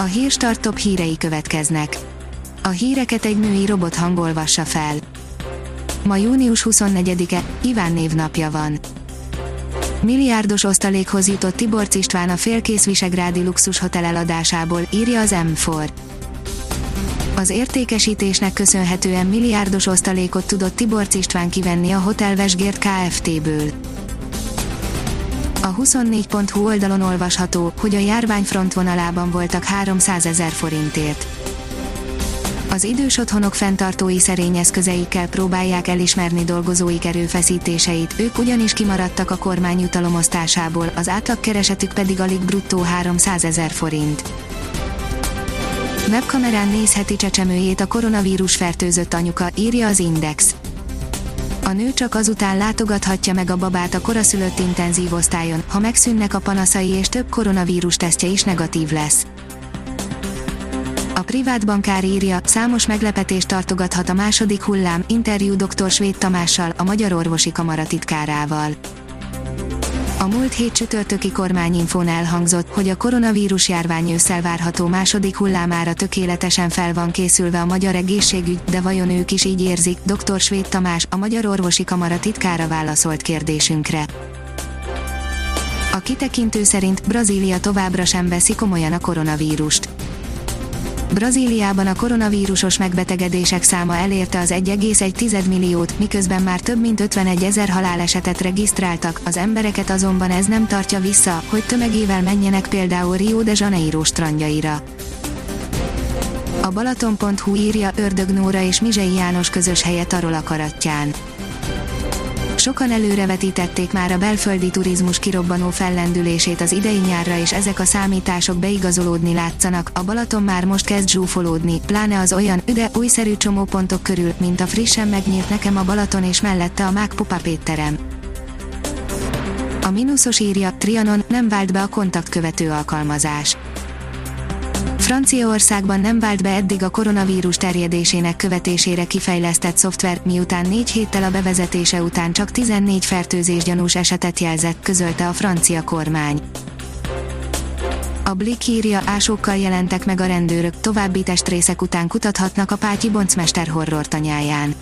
A hírstart top hírei következnek. A híreket egy női robot hangolvassa fel. Ma június 24-e, Iván névnapja van. Milliárdos osztalékhoz jutott Tibor István a félkész Visegrádi luxushotel eladásából, írja az M4. Az értékesítésnek köszönhetően milliárdos osztalékot tudott Tibor István kivenni a Hotel Vesgért Kft-ből. A 24.hu oldalon olvasható, hogy a járvány frontvonalában voltak 300 ezer forintért. Az idős otthonok fenntartói szerény eszközeikkel próbálják elismerni dolgozóik erőfeszítéseit, ők ugyanis kimaradtak a kormány jutalomosztásából, az átlagkeresetük pedig alig bruttó 300 ezer forint. Webkamerán nézheti csecsemőjét a koronavírus fertőzött anyuka, írja az Index. A nő csak azután látogathatja meg a babát a koraszülött intenzív osztályon, ha megszűnnek a panaszai és több koronavírus tesztje is negatív lesz. A privát bankár írja, számos meglepetést tartogathat a második hullám, interjú dr. Svéd Tamással, a Magyar Orvosi Kamara titkárával. A múlt hét csütörtöki kormányinfón elhangzott, hogy a koronavírus járvány ősszel várható második hullámára tökéletesen fel van készülve a magyar egészségügy, de vajon ők is így érzik, dr. Svéd Tamás, a Magyar Orvosi Kamara titkára válaszolt kérdésünkre. A kitekintő szerint Brazília továbbra sem veszi komolyan a koronavírust. Brazíliában a koronavírusos megbetegedések száma elérte az 1,1 milliót, miközben már több mint 51 ezer halálesetet regisztráltak, az embereket azonban ez nem tartja vissza, hogy tömegével menjenek például Rio de Janeiro strandjaira. A Balaton.hu írja Ördög Nóra és Mizsei János közös helyet arról akaratján Sokan előrevetítették már a belföldi turizmus kirobbanó fellendülését az idei nyárra és ezek a számítások beigazolódni látszanak, a Balaton már most kezd zsúfolódni, pláne az olyan, üde, újszerű csomópontok körül, mint a frissen megnyílt nekem a Balaton és mellette a Mák Pupa Pétterem. A mínuszos írja, Trianon nem vált be a kontaktkövető alkalmazás Franciaországban nem vált be eddig a koronavírus terjedésének követésére kifejlesztett szoftver, miután négy héttel a bevezetése után csak 14 fertőzés gyanús esetet jelzett, közölte a francia kormány. A Blick írja, ásokkal jelentek meg a rendőrök, további testrészek után kutathatnak a Pátyi Boncmester horror tanyáján.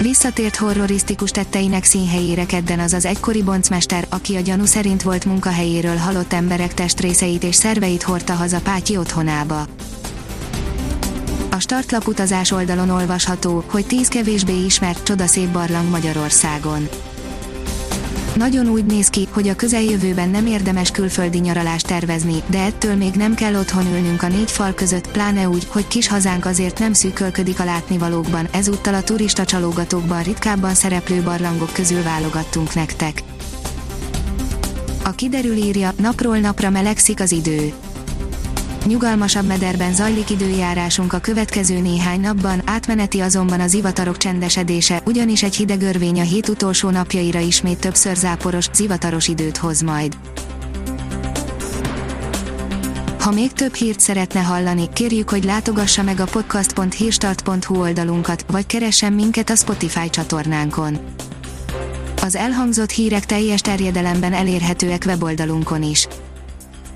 Visszatért horrorisztikus tetteinek színhelyére kedden az az egykori boncmester, aki a gyanú szerint volt munkahelyéről halott emberek testrészeit és szerveit hordta haza Pátyi otthonába. A startlap utazás oldalon olvasható, hogy tíz kevésbé ismert csodaszép barlang Magyarországon. Nagyon úgy néz ki, hogy a közeljövőben nem érdemes külföldi nyaralást tervezni, de ettől még nem kell otthon ülnünk a négy fal között, pláne úgy, hogy kis hazánk azért nem szűkölködik a látnivalókban, ezúttal a turista csalógatókban ritkábban szereplő barlangok közül válogattunk nektek. A kiderül írja, napról napra melegszik az idő Nyugalmasabb mederben zajlik időjárásunk a következő néhány napban, átmeneti azonban az ivatarok csendesedése, ugyanis egy hideg örvény a hét utolsó napjaira ismét többször záporos, zivataros időt hoz majd. Ha még több hírt szeretne hallani, kérjük, hogy látogassa meg a podcast.hírstart.hu oldalunkat, vagy keressen minket a Spotify csatornánkon. Az elhangzott hírek teljes terjedelemben elérhetőek weboldalunkon is.